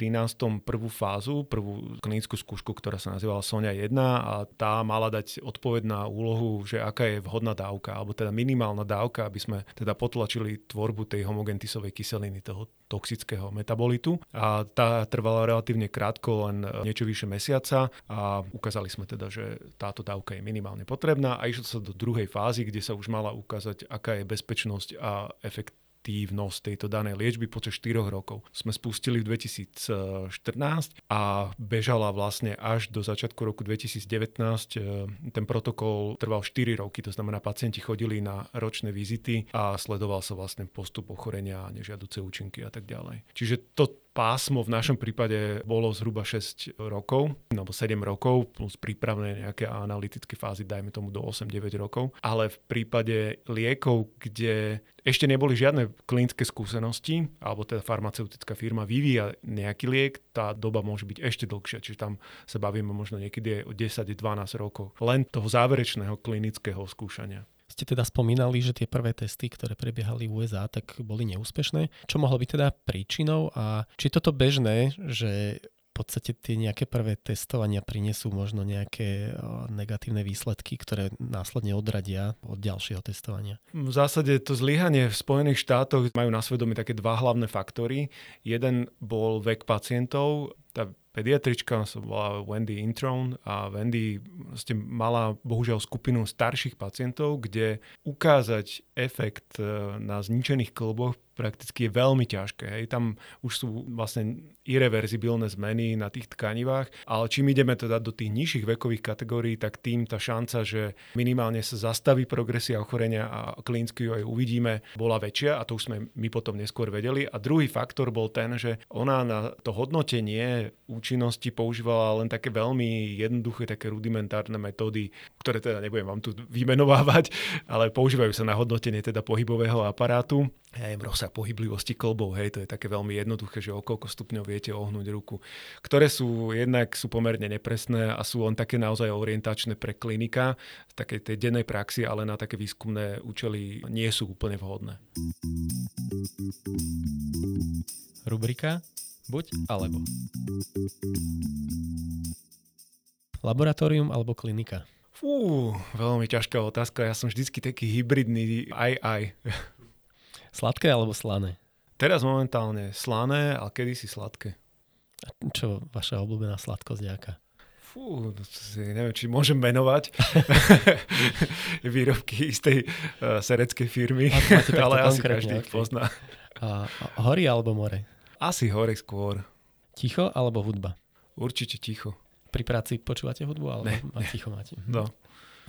[SPEAKER 2] prvú fázu, prvú klinickú skúšku, ktorá sa nazývala Sonia 1 a tá mala dať odpoveď na úlohu, že aká je vhodná dávka, alebo teda minimálna dávka, aby sme teda potlačili tvorbu tej homogentisovej kyseliny, toho toxického metabolitu. A tá trvala relatívne krátko, len niečo vyše mesiaca a ukázali sme teda, že táto dávka je minimálne potrebná a išlo sa do druhej fázy, kde sa už mala ukázať, aká je bezpečnosť a efekt efektívnosť tejto danej liečby počas 4 rokov. Sme spustili v 2014 a bežala vlastne až do začiatku roku 2019. E, ten protokol trval 4 roky, to znamená pacienti chodili na ročné vizity a sledoval sa vlastne postup ochorenia, nežiaduce účinky a tak ďalej. Čiže to pásmo v našom prípade bolo zhruba 6 rokov, alebo 7 rokov, plus prípravné nejaké analytické fázy, dajme tomu do 8-9 rokov. Ale v prípade liekov, kde ešte neboli žiadne klinické skúsenosti, alebo teda farmaceutická firma vyvíja nejaký liek, tá doba môže byť ešte dlhšia, čiže tam sa bavíme možno niekedy o 10-12 rokov. Len toho záverečného klinického skúšania
[SPEAKER 1] ste teda spomínali, že tie prvé testy, ktoré prebiehali v USA, tak boli neúspešné. Čo mohlo byť teda príčinou a či toto bežné, že v podstate tie nejaké prvé testovania prinesú možno nejaké negatívne výsledky, ktoré následne odradia od ďalšieho testovania?
[SPEAKER 2] V zásade to zlyhanie v Spojených štátoch majú na svedomí také dva hlavné faktory. Jeden bol vek pacientov, tá pediatrička sa volá Wendy Intron a Wendy vlastne mala bohužiaľ skupinu starších pacientov, kde ukázať efekt e, na zničených klboch prakticky je veľmi ťažké. Hej. Tam už sú vlastne irreverzibilné zmeny na tých tkanivách, ale čím ideme teda do tých nižších vekových kategórií, tak tým tá šanca, že minimálne sa zastaví progresia ochorenia a klinicky ju aj uvidíme, bola väčšia a to už sme my potom neskôr vedeli. A druhý faktor bol ten, že ona na to hodnotenie účinnosti používala len také veľmi jednoduché, také rudimentárne metódy, ktoré teda nebudem vám tu vymenovávať, ale používajú sa na hodnotenie teda pohybového aparátu hej, rozsah pohyblivosti klbov, hej, to je také veľmi jednoduché, že o koľko stupňov viete ohnúť ruku, ktoré sú jednak sú pomerne nepresné a sú len také naozaj orientačné pre klinika v takej tej dennej praxi, ale na také výskumné účely nie sú úplne vhodné.
[SPEAKER 1] Rubrika Buď alebo. Laboratórium alebo klinika?
[SPEAKER 2] Fú, veľmi ťažká otázka. Ja som vždycky taký hybridný aj aj.
[SPEAKER 1] Sladké alebo slané?
[SPEAKER 2] Teraz momentálne slané, ale kedysi sladké.
[SPEAKER 1] A čo vaša obľúbená sladkosť nejaká?
[SPEAKER 2] Fú, neviem, či môžem menovať výrobky z tej uh, sereckej firmy, ale asi každý okay. pozná.
[SPEAKER 1] A, a hory alebo more?
[SPEAKER 2] Asi hore skôr.
[SPEAKER 1] Ticho alebo hudba?
[SPEAKER 2] Určite ticho.
[SPEAKER 1] Pri práci počúvate hudbu alebo ne, ne. ticho máte?
[SPEAKER 2] No.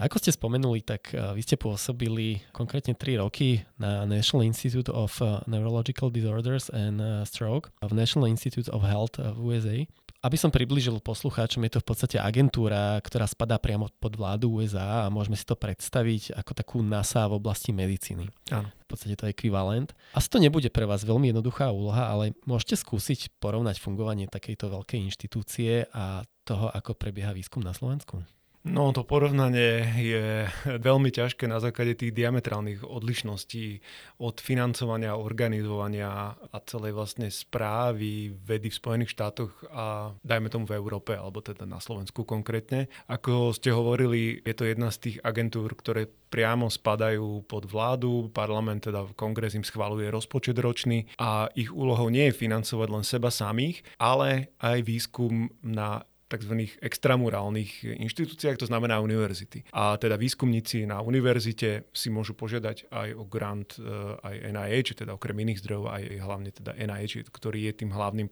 [SPEAKER 1] Ako ste spomenuli, tak eh, vy ste pôsobili konkrétne 3 roky na National Institute of eh, Neurological Disorders and eh, Stroke v National Institute of Health v USA. Aby som približil poslucháčom, je to v podstate agentúra, ktorá spadá priamo pod vládu USA a môžeme si to predstaviť ako takú NASA v oblasti medicíny.
[SPEAKER 2] Áno.
[SPEAKER 1] V podstate to je ekvivalent. Asi to nebude pre vás veľmi jednoduchá úloha, ale môžete skúsiť porovnať fungovanie takejto veľkej inštitúcie a toho, ako prebieha výskum na Slovensku.
[SPEAKER 2] No to porovnanie je veľmi ťažké na základe tých diametrálnych odlišností od financovania, organizovania a celej vlastne správy vedy v Spojených štátoch a dajme tomu v Európe, alebo teda na Slovensku konkrétne. Ako ste hovorili, je to jedna z tých agentúr, ktoré priamo spadajú pod vládu, parlament, teda kongres im schvaluje rozpočet ročný a ich úlohou nie je financovať len seba samých, ale aj výskum na tzv. extramurálnych inštitúciách, to znamená univerzity. A teda výskumníci na univerzite si môžu požiadať aj o grant e, aj NIH, teda okrem iných zdrojov aj hlavne teda NIH, ktorý je tým hlavným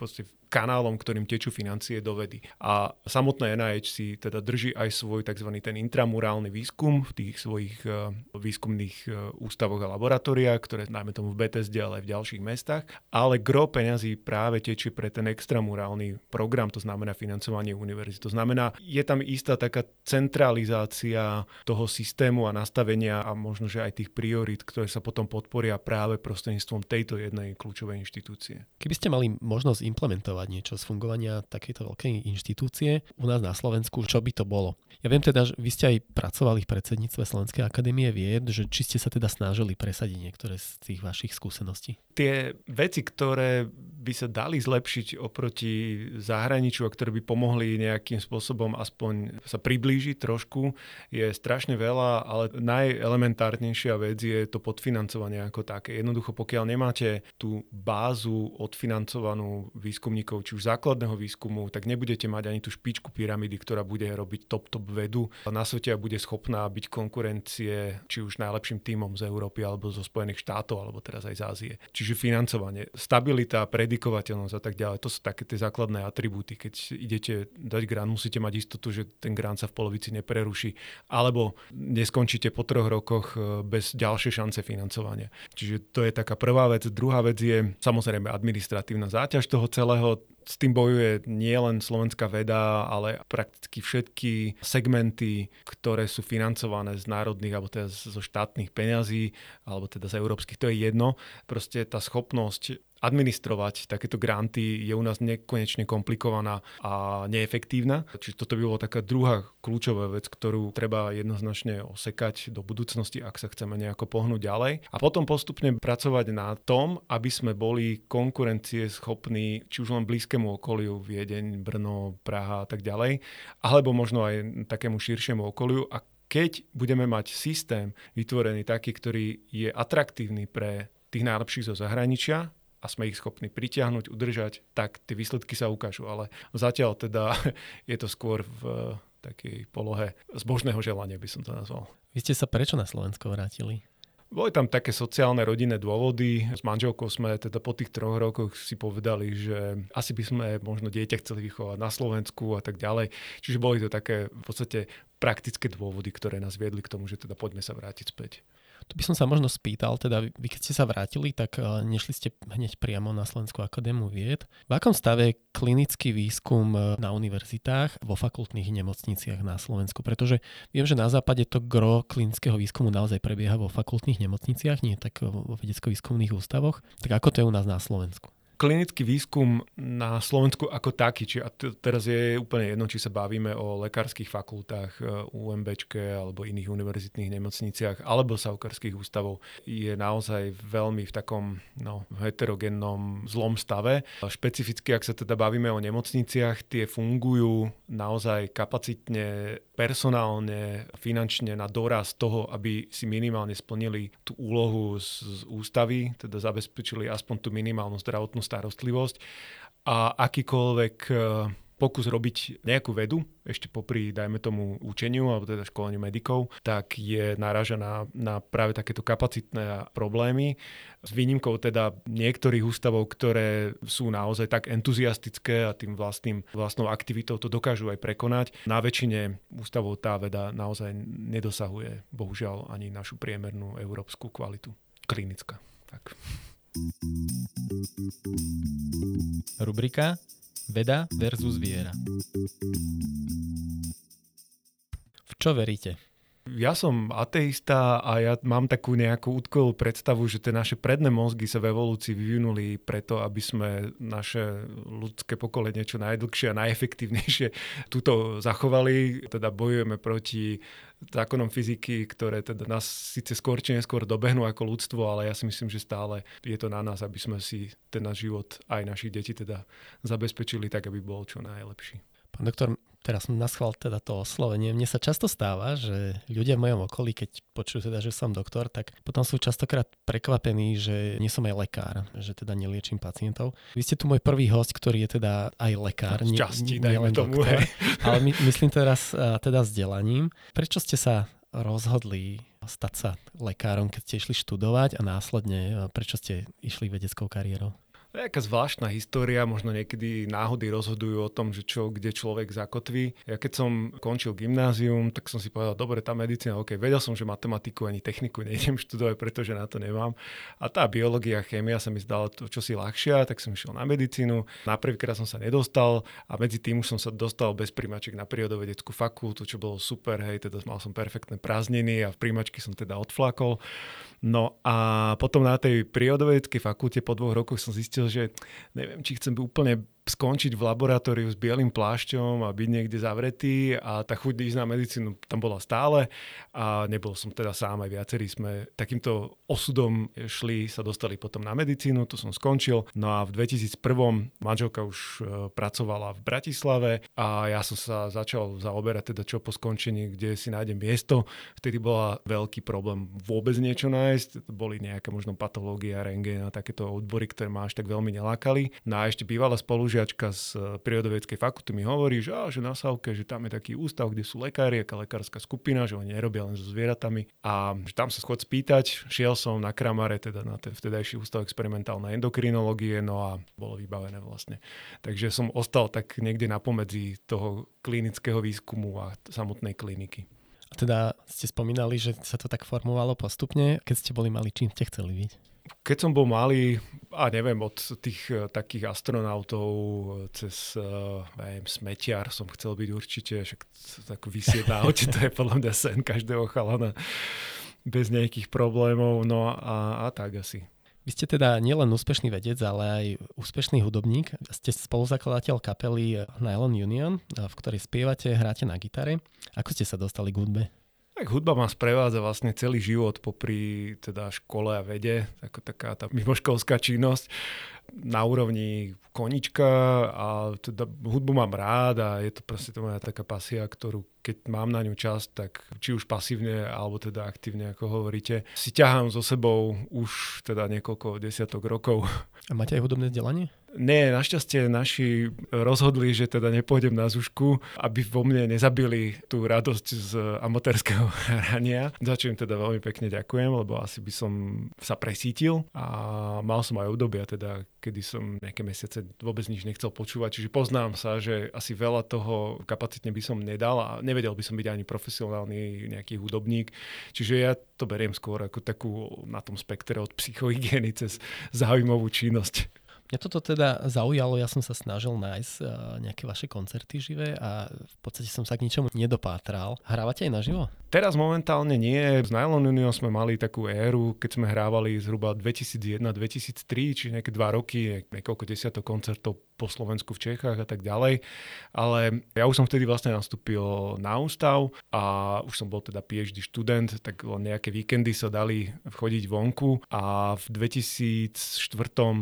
[SPEAKER 2] kanálom, ktorým tečú financie do vedy. A samotné NIH si teda drží aj svoj tzv. ten intramurálny výskum v tých svojich uh, výskumných uh, ústavoch a laboratóriách, ktoré najmä tomu v BTSD, ale aj v ďalších mestách. Ale gro peňazí práve tečie pre ten extramurálny program, to znamená financovanie univerzity. To znamená, je tam istá taká centralizácia toho systému a nastavenia a možno, že aj tých priorít, ktoré sa potom podporia práve prostredníctvom tejto jednej kľúčovej inštitúcie.
[SPEAKER 1] Keby ste mali možnosť implementovať niečo z fungovania takejto veľkej inštitúcie u nás na Slovensku, čo by to bolo? Ja viem teda, že vy ste aj pracovali v predsedníctve Slovenskej akadémie vied, že či ste sa teda snažili presadiť niektoré z tých vašich skúseností?
[SPEAKER 2] Tie veci, ktoré by sa dali zlepšiť oproti zahraničiu a ktoré by pomohli nejakým spôsobom aspoň sa priblížiť trošku, je strašne veľa, ale najelementárnejšia vec je to podfinancovanie ako také. Jednoducho, pokiaľ nemáte tú bázu odfinancovanú výskumníkov, či už základného výskumu, tak nebudete mať ani tú špičku pyramidy, ktorá bude robiť top-top vedu na svete a bude schopná byť konkurencie či už najlepším týmom z Európy alebo zo Spojených štátov, alebo teraz aj z Ázie. Čiže financovanie, stabilita, predikovateľnosť a tak ďalej, to sú také tie základné atribúty. Keď idete dať grant, musíte mať istotu, že ten grant sa v polovici nepreruší, alebo neskončíte po troch rokoch e, bez ďalšej šance financovania. Čiže to je taká prvá vec. Druhá vec je samozrejme administratívna záťaž toho celého s tým bojuje nielen slovenská veda, ale prakticky všetky segmenty, ktoré sú financované z národných alebo teda zo štátnych peňazí, alebo teda z európskych, to je jedno. Proste tá schopnosť administrovať takéto granty je u nás nekonečne komplikovaná a neefektívna. Čiže toto by bola taká druhá kľúčová vec, ktorú treba jednoznačne osekať do budúcnosti, ak sa chceme nejako pohnúť ďalej. A potom postupne pracovať na tom, aby sme boli konkurencie schopní či už len blízkemu okoliu, Viedeň, Brno, Praha a tak ďalej, alebo možno aj takému širšiemu okoliu. A keď budeme mať systém vytvorený taký, ktorý je atraktívny pre tých najlepších zo zahraničia, a sme ich schopní pritiahnuť, udržať, tak tie výsledky sa ukážu. Ale zatiaľ teda je to skôr v takej polohe zbožného želania, by som to nazval.
[SPEAKER 1] Vy ste sa prečo na Slovensko vrátili?
[SPEAKER 2] Boli tam také sociálne rodinné dôvody. S manželkou sme teda po tých troch rokoch si povedali, že asi by sme možno dieťa chceli vychovať na Slovensku a tak ďalej. Čiže boli to také v podstate praktické dôvody, ktoré nás viedli k tomu, že teda poďme sa vrátiť späť.
[SPEAKER 1] Tu by som sa možno spýtal, teda vy keď ste sa vrátili, tak uh, nešli ste hneď priamo na Slovenskú akadému vied. V akom stave klinický výskum uh, na univerzitách vo fakultných nemocniciach na Slovensku? Pretože viem, že na západe to gro klinického výskumu naozaj prebieha vo fakultných nemocniciach, nie tak vo vedecko-výskumných ústavoch. Tak ako to je u nás na Slovensku?
[SPEAKER 2] Klinický výskum na Slovensku ako taký, či a t- teraz je úplne jedno, či sa bavíme o lekárskych fakultách, e, UMBčke alebo iných univerzitných nemocniciach alebo saukarských ústavov, je naozaj veľmi v takom no, heterogennom zlom stave. Špecificky, ak sa teda bavíme o nemocniciach, tie fungujú naozaj kapacitne, personálne, finančne na doraz toho, aby si minimálne splnili tú úlohu z, z ústavy, teda zabezpečili aspoň tú minimálnu zdravotnú starostlivosť a akýkoľvek e, pokus robiť nejakú vedu, ešte popri, dajme tomu, učeniu alebo teda školeniu medikov, tak je naražená na práve takéto kapacitné problémy. S výnimkou teda niektorých ústavov, ktoré sú naozaj tak entuziastické a tým vlastným, vlastnou aktivitou to dokážu aj prekonať. Na väčšine ústavov tá veda naozaj nedosahuje, bohužiaľ, ani našu priemernú európsku kvalitu klinická. Tak.
[SPEAKER 1] Rubrika Veda versus viera. V čo veríte?
[SPEAKER 2] Ja som ateista a ja mám takú nejakú útkovú predstavu, že tie naše predné mozgy sa v evolúcii vyvinuli preto, aby sme naše ľudské pokolenie čo najdlhšie a najefektívnejšie túto zachovali. Teda bojujeme proti zákonom fyziky, ktoré teda nás síce skôr či neskôr dobehnú ako ľudstvo, ale ja si myslím, že stále je to na nás, aby sme si ten náš život aj našich detí teda zabezpečili tak, aby bol čo najlepší.
[SPEAKER 1] Pán doktor, teraz som naschval teda to oslovenie. Mne sa často stáva, že ľudia v mojom okolí, keď počujú teda, že som doktor, tak potom sú častokrát prekvapení, že nie som aj lekár, že teda neliečím pacientov. Vy ste tu môj prvý host, ktorý je teda aj lekár,
[SPEAKER 2] nie, nie, nie len tomu, doktor,
[SPEAKER 1] ale my, myslím teraz teda vzdelaním. Prečo ste sa rozhodli stať sa lekárom, keď ste išli študovať a následne prečo ste išli vedeckou kariérou?
[SPEAKER 2] To je aká zvláštna história, možno niekedy náhody rozhodujú o tom, že čo, kde človek zakotví. Ja keď som končil gymnázium, tak som si povedal, dobre, tá medicína, ok, vedel som, že matematiku ani techniku nejdem študovať, pretože na to nemám. A tá biológia, chémia sa mi zdala to čosi ľahšia, tak som išiel na medicínu. Na prvýkrát som sa nedostal a medzi tým už som sa dostal bez príjmačiek na prírodovedeckú fakultu, čo bolo super, hej, teda mal som perfektné prázdniny a v príjmačky som teda odflakol. No a potom na tej prírodovedeckej fakulte po dvoch rokoch som zistil, že neviem, či chcem úplne skončiť v laboratóriu s bielým plášťom a byť niekde zavretý a tá chuť ísť na medicínu tam bola stále a nebol som teda sám, aj viacerí sme takýmto osudom šli, sa dostali potom na medicínu, tu som skončil. No a v 2001 manželka už e, pracovala v Bratislave a ja som sa začal zaoberať teda čo po skončení, kde si nájdem miesto. Vtedy bola veľký problém vôbec niečo nájsť, boli nejaké možno patológia, rengén a takéto odbory, ktoré ma až tak veľmi nelákali. No a ešte bývala spolužiačka spolužiačka z eh, prírodovedeckej fakulty mi hovorí, že, á, že na Savke, že tam je taký ústav, kde sú lekári, aká lekárska skupina, že oni nerobia len so zvieratami. A že tam sa schod spýtať, šiel som na Kramare, teda na ten vtedajší ústav experimentálnej endokrinológie, no a bolo vybavené vlastne. Takže som ostal tak niekde na pomedzi toho klinického výskumu a samotnej kliniky.
[SPEAKER 1] A teda ste spomínali, že sa to tak formovalo postupne. Keď ste boli mali, čím ste chceli byť?
[SPEAKER 2] Keď som bol malý, a neviem, od tých uh, takých astronautov cez, uh, neviem, smetiar som chcel byť určite, však tak vysieť na oči, to je podľa mňa sen každého chalana bez nejakých problémov, no a, a tak asi.
[SPEAKER 1] Vy ste teda nielen úspešný vedec, ale aj úspešný hudobník. Ste spoluzakladateľ kapely Nylon Union, v ktorej spievate, hráte na gitare. Ako ste sa dostali k hudbe?
[SPEAKER 2] Tak hudba ma sprevádza vlastne celý život popri teda škole a vede, ako taká tá mimoškolská činnosť na úrovni konička a teda hudbu mám rád a je to proste to moja taká pasia, ktorú keď mám na ňu čas, tak či už pasívne alebo teda aktívne, ako hovoríte, si ťahám so sebou už teda niekoľko desiatok rokov.
[SPEAKER 1] A máte aj hudobné vzdelanie?
[SPEAKER 2] Nie, našťastie naši rozhodli, že teda nepôjdem na zušku, aby vo mne nezabili tú radosť z amatérskeho hrania. Za čo im teda veľmi pekne ďakujem, lebo asi by som sa presítil a mal som aj obdobia teda, kedy som nejaké mesiace vôbec nič nechcel počúvať, čiže poznám sa, že asi veľa toho kapacitne by som nedal a nevedel by som byť ani profesionálny nejaký hudobník, čiže ja to beriem skôr ako takú na tom spektre od psychohygieny cez zaujímavú činnosť.
[SPEAKER 1] Mňa toto teda zaujalo, ja som sa snažil nájsť uh, nejaké vaše koncerty živé a v podstate som sa k ničomu nedopátral. Hrávate aj naživo?
[SPEAKER 2] Teraz momentálne nie. Z Nylon Union sme mali takú éru, keď sme hrávali zhruba 2001-2003, čiže nejaké dva roky, niekoľko desiatok koncertov po Slovensku, v Čechách a tak ďalej. Ale ja už som vtedy vlastne nastúpil na ústav a už som bol teda PhD študent, tak len nejaké víkendy sa dali chodiť vonku a v 2004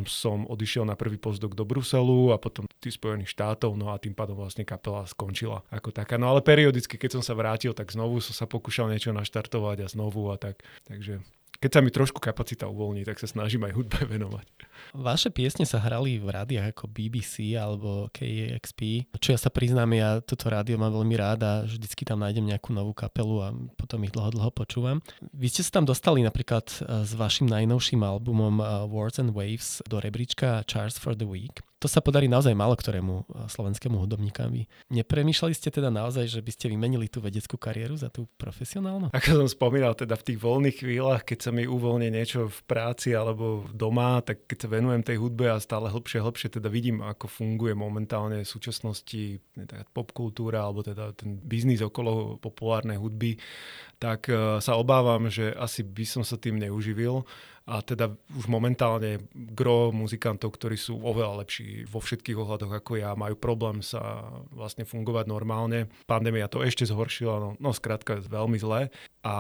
[SPEAKER 2] som odišiel na prvý pozdok do Bruselu a potom tých Spojených štátov, no a tým pádom vlastne kapela skončila ako taká. No ale periodicky, keď som sa vrátil, tak znovu som sa pokúšal niečo naštartovať a znovu a tak. Takže keď sa mi trošku kapacita uvoľní, tak sa snažím aj hudbe venovať.
[SPEAKER 1] Vaše piesne sa hrali v rádiách ako BBC alebo KXP, čo ja sa priznám, ja toto rádio mám veľmi rád a vždycky tam nájdem nejakú novú kapelu a potom ich dlho, dlho počúvam. Vy ste sa tam dostali napríklad eh, s vašim najnovším albumom eh, Words and Waves do rebríčka Charts for the Week to sa podarí naozaj málo ktorému eh, slovenskému hudobníkovi. Nepremýšľali ste teda naozaj, že by ste vymenili tú vedeckú kariéru za tú profesionálnu?
[SPEAKER 2] Ako som spomínal, teda v tých voľných chvíľach, keď sa mi uvoľní niečo v práci alebo doma, tak keď sa venujem tej hudbe a stále hlbšie, hlbšie teda vidím, ako funguje momentálne v súčasnosti popkultúra alebo teda ten biznis okolo populárnej hudby, tak eh, sa obávam, že asi by som sa tým neuživil a teda už momentálne gro muzikantov, ktorí sú oveľa lepší vo všetkých ohľadoch ako ja, majú problém sa vlastne fungovať normálne. Pandémia to ešte zhoršila, no, no skrátka veľmi zle. A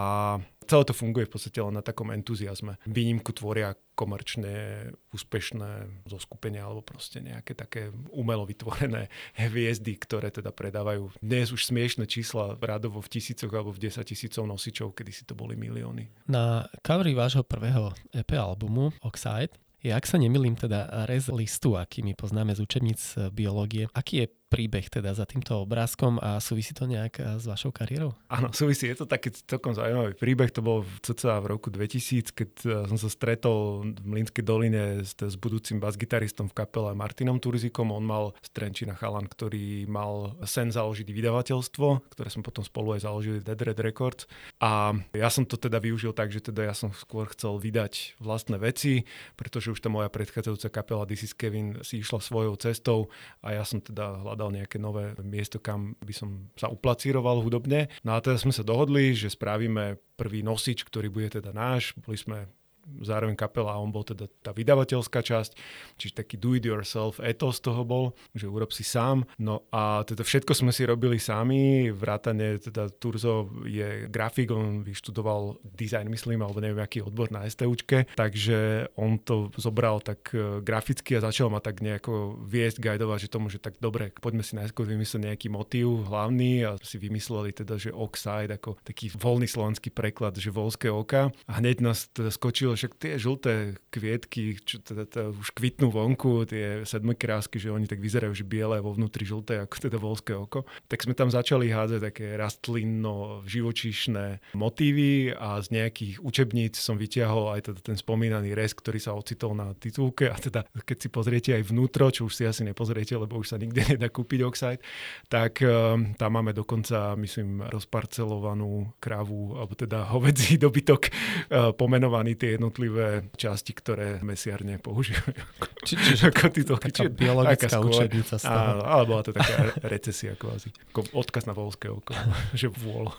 [SPEAKER 2] celé to funguje v podstate len na takom entuziasme. Výnimku tvoria komerčne úspešné zoskupenia alebo proste nejaké také umelo vytvorené hviezdy, ktoré teda predávajú dnes už smiešne čísla radovo v tisícoch alebo v 10 tisícov nosičov, kedy si to boli milióny.
[SPEAKER 1] Na coveri vášho prvého EP albumu Oxide je, ak sa nemilím, teda rez listu, aký my poznáme z učebníc biológie. Aký je príbeh teda za týmto obrázkom a súvisí to nejak s vašou kariérou?
[SPEAKER 2] Áno, súvisí. Je to taký celkom zaujímavý príbeh. To bol v cca v roku 2000, keď e, som sa stretol v Mlínskej doline s, s budúcim basgitaristom v kapele Martinom Turzikom. On mal z Trenčina chalan, ktorý mal sen založiť vydavateľstvo, ktoré som potom spolu aj založili Dead Red Records. A ja som to teda využil tak, že teda ja som skôr chcel vydať vlastné veci, pretože už tá moja predchádzajúca kapela This is Kevin si išla svojou cestou a ja som teda hľadal nejaké nové miesto, kam by som sa uplacíroval hudobne. No a teda sme sa dohodli, že spravíme prvý nosič, ktorý bude teda náš. Boli sme zároveň kapela a on bol teda tá vydavateľská časť, čiže taký do-it-yourself etos toho bol, že urob si sám. No a teda všetko sme si robili sami, vrátane teda Turzo je grafik, on vyštudoval design, myslím, alebo neviem, aký odbor na STUčke, takže on to zobral tak e, graficky a začal ma tak nejako viesť, guidovať, že tomu, že tak dobre, poďme si najskôr vymyslieť nejaký motív hlavný a si vymysleli teda, že Oxide ako taký voľný slovenský preklad, že volské oka a hneď nás teda skočilo, však tie žlté kvietky, čo teda, teda už kvitnú vonku, tie sedmokrásky, že oni tak vyzerajú, že biele vo vnútri žlté, ako teda volské oko. Tak sme tam začali hádzať také rastlinno živočíšne motívy a z nejakých učebníc som vyťahol aj teda ten spomínaný res, ktorý sa ocitol na titulke a teda keď si pozriete aj vnútro, čo už si asi nepozriete, lebo už sa nikde nedá kúpiť Oxide, tak um, tam máme dokonca, myslím, rozparcelovanú krávu, alebo teda hovedzí dobytok uh, pomenovaný tie jednotlivé časti, ktoré mesiarne používajú.
[SPEAKER 1] Či, čiže ako títo, taká či, biologická učebnica z toho.
[SPEAKER 2] Áno, ale bola to taká recesia kvázi. Odkaz na volské oko, že vôľ.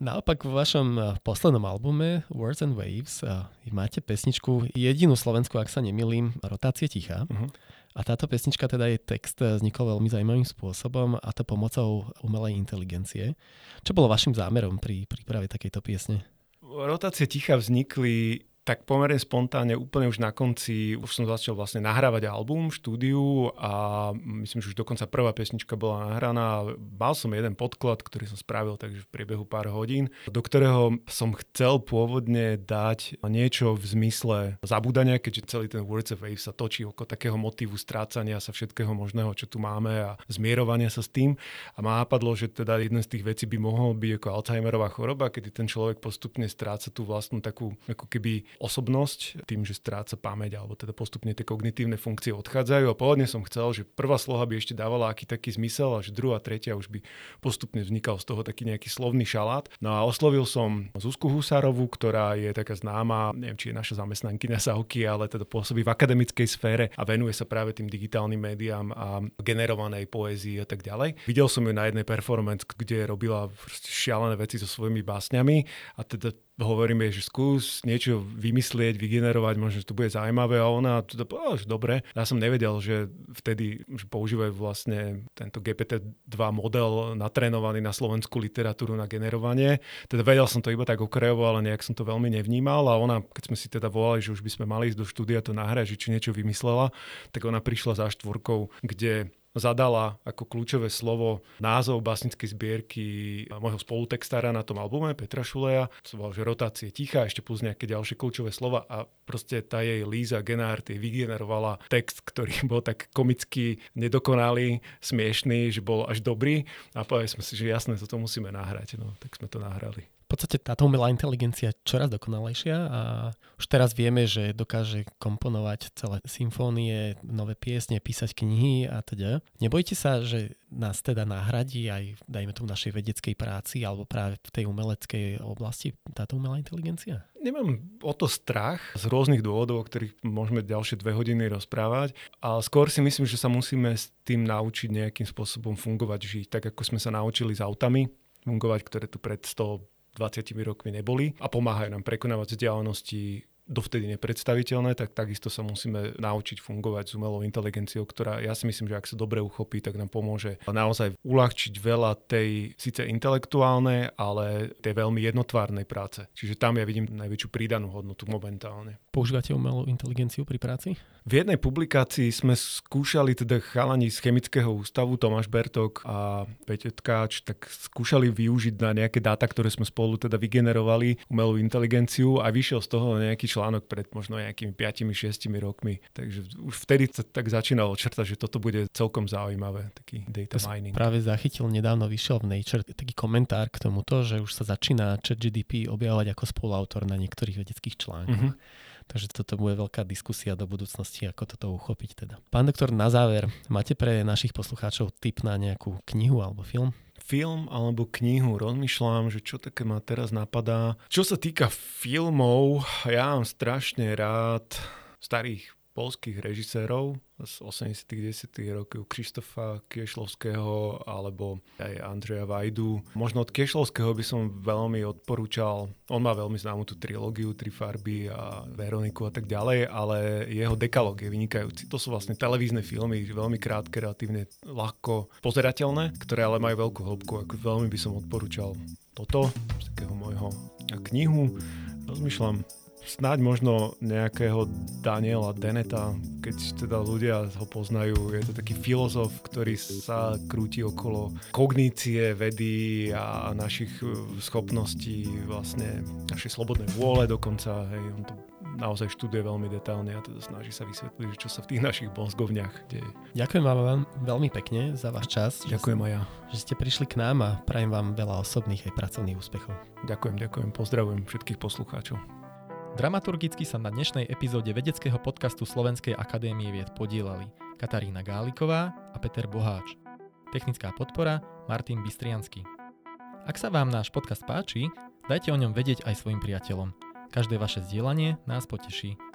[SPEAKER 1] Naopak vo vašom eh, poslednom albume Words and Waves uh, máte pesničku, jedinú slovenskú, ak sa nemilím, Rotácie ticha. Uh-huh. A táto pesnička teda je text eh, vznikol veľmi zaujímavým spôsobom a to pomocou umelej inteligencie. Čo bolo vašim zámerom pri príprave takejto piesne?
[SPEAKER 2] Rotácie ticha vznikli tak pomerne spontánne, úplne už na konci, už som začal vlastne nahrávať album v štúdiu a myslím, že už dokonca prvá pesnička bola nahraná. Mal som jeden podklad, ktorý som spravil takže v priebehu pár hodín, do ktorého som chcel pôvodne dať niečo v zmysle zabúdania, keďže celý ten Words of Wave sa točí okolo takého motívu strácania sa všetkého možného, čo tu máme a zmierovania sa s tým. A ma napadlo, že teda jedna z tých vecí by mohol byť ako Alzheimerová choroba, kedy ten človek postupne stráca tú vlastnú takú ako keby osobnosť tým, že stráca pamäť alebo teda postupne tie kognitívne funkcie odchádzajú a pôvodne som chcel, že prvá sloha by ešte dávala aký taký zmysel a že druhá, tretia už by postupne vznikal z toho taký nejaký slovný šalát. No a oslovil som Zuzku Husárovú, ktorá je taká známa, neviem, či je naša zamestnankyňa Sauky, ale teda pôsobí v akademickej sfére a venuje sa práve tým digitálnym médiám a generovanej poézii a tak ďalej. Videl som ju na jednej performance, kde robila šialené veci so svojimi básňami a teda hovoríme, že skús niečo vymyslieť, vygenerovať, možno, že to bude zaujímavé a ona teda povedala, že dobre. Ja som nevedel, že vtedy že používajú vlastne tento GPT-2 model natrénovaný na slovenskú literatúru na generovanie. Teda vedel som to iba tak okrajovo, ale nejak som to veľmi nevnímal a ona, keď sme si teda volali, že už by sme mali ísť do štúdia to nahrať, že či niečo vymyslela, tak ona prišla za štvorkou, kde zadala ako kľúčové slovo názov básnickej zbierky môjho spolutextára na tom albume, Petra Šuleja. To bolo, že rotácie ticha, ešte plus nejaké ďalšie kľúčové slova a proste tá jej Líza Genár jej vygenerovala text, ktorý bol tak komicky nedokonalý, smiešný, že bol až dobrý a povedali sme si, že jasné, toto musíme nahrať. No, tak sme to nahrali
[SPEAKER 1] podstate táto umelá inteligencia čoraz dokonalejšia a už teraz vieme, že dokáže komponovať celé symfónie, nové piesne, písať knihy a teda. Nebojte sa, že nás teda nahradí aj, dajme v našej vedeckej práci alebo práve v tej umeleckej oblasti táto umelá inteligencia?
[SPEAKER 2] Nemám o to strach z rôznych dôvodov, o ktorých môžeme ďalšie dve hodiny rozprávať, ale skôr si myslím, že sa musíme s tým naučiť nejakým spôsobom fungovať, žiť tak, ako sme sa naučili s autami fungovať, ktoré tu pred 100 20 rokmi neboli a pomáhajú nám prekonávať vzdialenosti dovtedy nepredstaviteľné, tak takisto sa musíme naučiť fungovať s umelou inteligenciou, ktorá ja si myslím, že ak sa dobre uchopí, tak nám pomôže naozaj uľahčiť veľa tej síce intelektuálnej, ale tej veľmi jednotvárnej práce. Čiže tam ja vidím najväčšiu pridanú hodnotu momentálne.
[SPEAKER 1] Používate umelú inteligenciu pri práci?
[SPEAKER 2] V jednej publikácii sme skúšali teda chalani z chemického ústavu Tomáš Bertok a Peťo Tkáč, tak skúšali využiť na nejaké dáta, ktoré sme spolu teda vygenerovali umelú inteligenciu a vyšiel z toho nejaký článok pred možno nejakými 5-6 rokmi. Takže už vtedy sa tak začínalo črtať, že toto bude celkom zaujímavé, taký data to mining.
[SPEAKER 1] Práve zachytil, nedávno vyšiel v Nature taký komentár k tomuto, že už sa začína ChatGDP objavovať ako spoluautor na niektorých vedeckých článkoch. Mm-hmm. Takže toto bude veľká diskusia do budúcnosti, ako toto uchopiť teda. Pán doktor, na záver, máte pre našich poslucháčov tip na nejakú knihu alebo film?
[SPEAKER 2] Film alebo knihu, rozmýšľam, že čo také ma teraz napadá. Čo sa týka filmov, ja mám strašne rád starých polských režisérov z 80 10 rokov, Krištofa Kiešlovského alebo aj Andreja Vajdu. Možno od Kiešlovského by som veľmi odporúčal, on má veľmi známu tú trilógiu Tri farby a Veroniku a tak ďalej, ale jeho dekalog je vynikajúci. To sú vlastne televízne filmy, veľmi krátke, relatívne ľahko pozerateľné, ktoré ale majú veľkú hĺbku. Ako veľmi by som odporúčal toto z takého môjho knihu. Rozmýšľam, snáď možno nejakého Daniela Deneta, keď teda ľudia ho poznajú. Je to taký filozof, ktorý sa krúti okolo kognície, vedy a našich e, schopností, vlastne našej slobodnej vôle dokonca. Hej, on to naozaj študuje veľmi detálne a teda snaží sa vysvetliť, čo sa v tých našich mozgovniach deje.
[SPEAKER 1] Ďakujem vám veľmi pekne za váš čas.
[SPEAKER 2] Ďakujem
[SPEAKER 1] aj
[SPEAKER 2] ja.
[SPEAKER 1] Že ste prišli k nám a prajem vám veľa osobných aj pracovných úspechov.
[SPEAKER 2] Ďakujem, ďakujem. Pozdravujem všetkých poslucháčov.
[SPEAKER 1] Dramaturgicky sa na dnešnej epizóde vedeckého podcastu Slovenskej akadémie vied podielali Katarína Gáliková a Peter Boháč. Technická podpora Martin Bystriansky. Ak sa vám náš podcast páči, dajte o ňom vedieť aj svojim priateľom. Každé vaše zdieľanie nás poteší.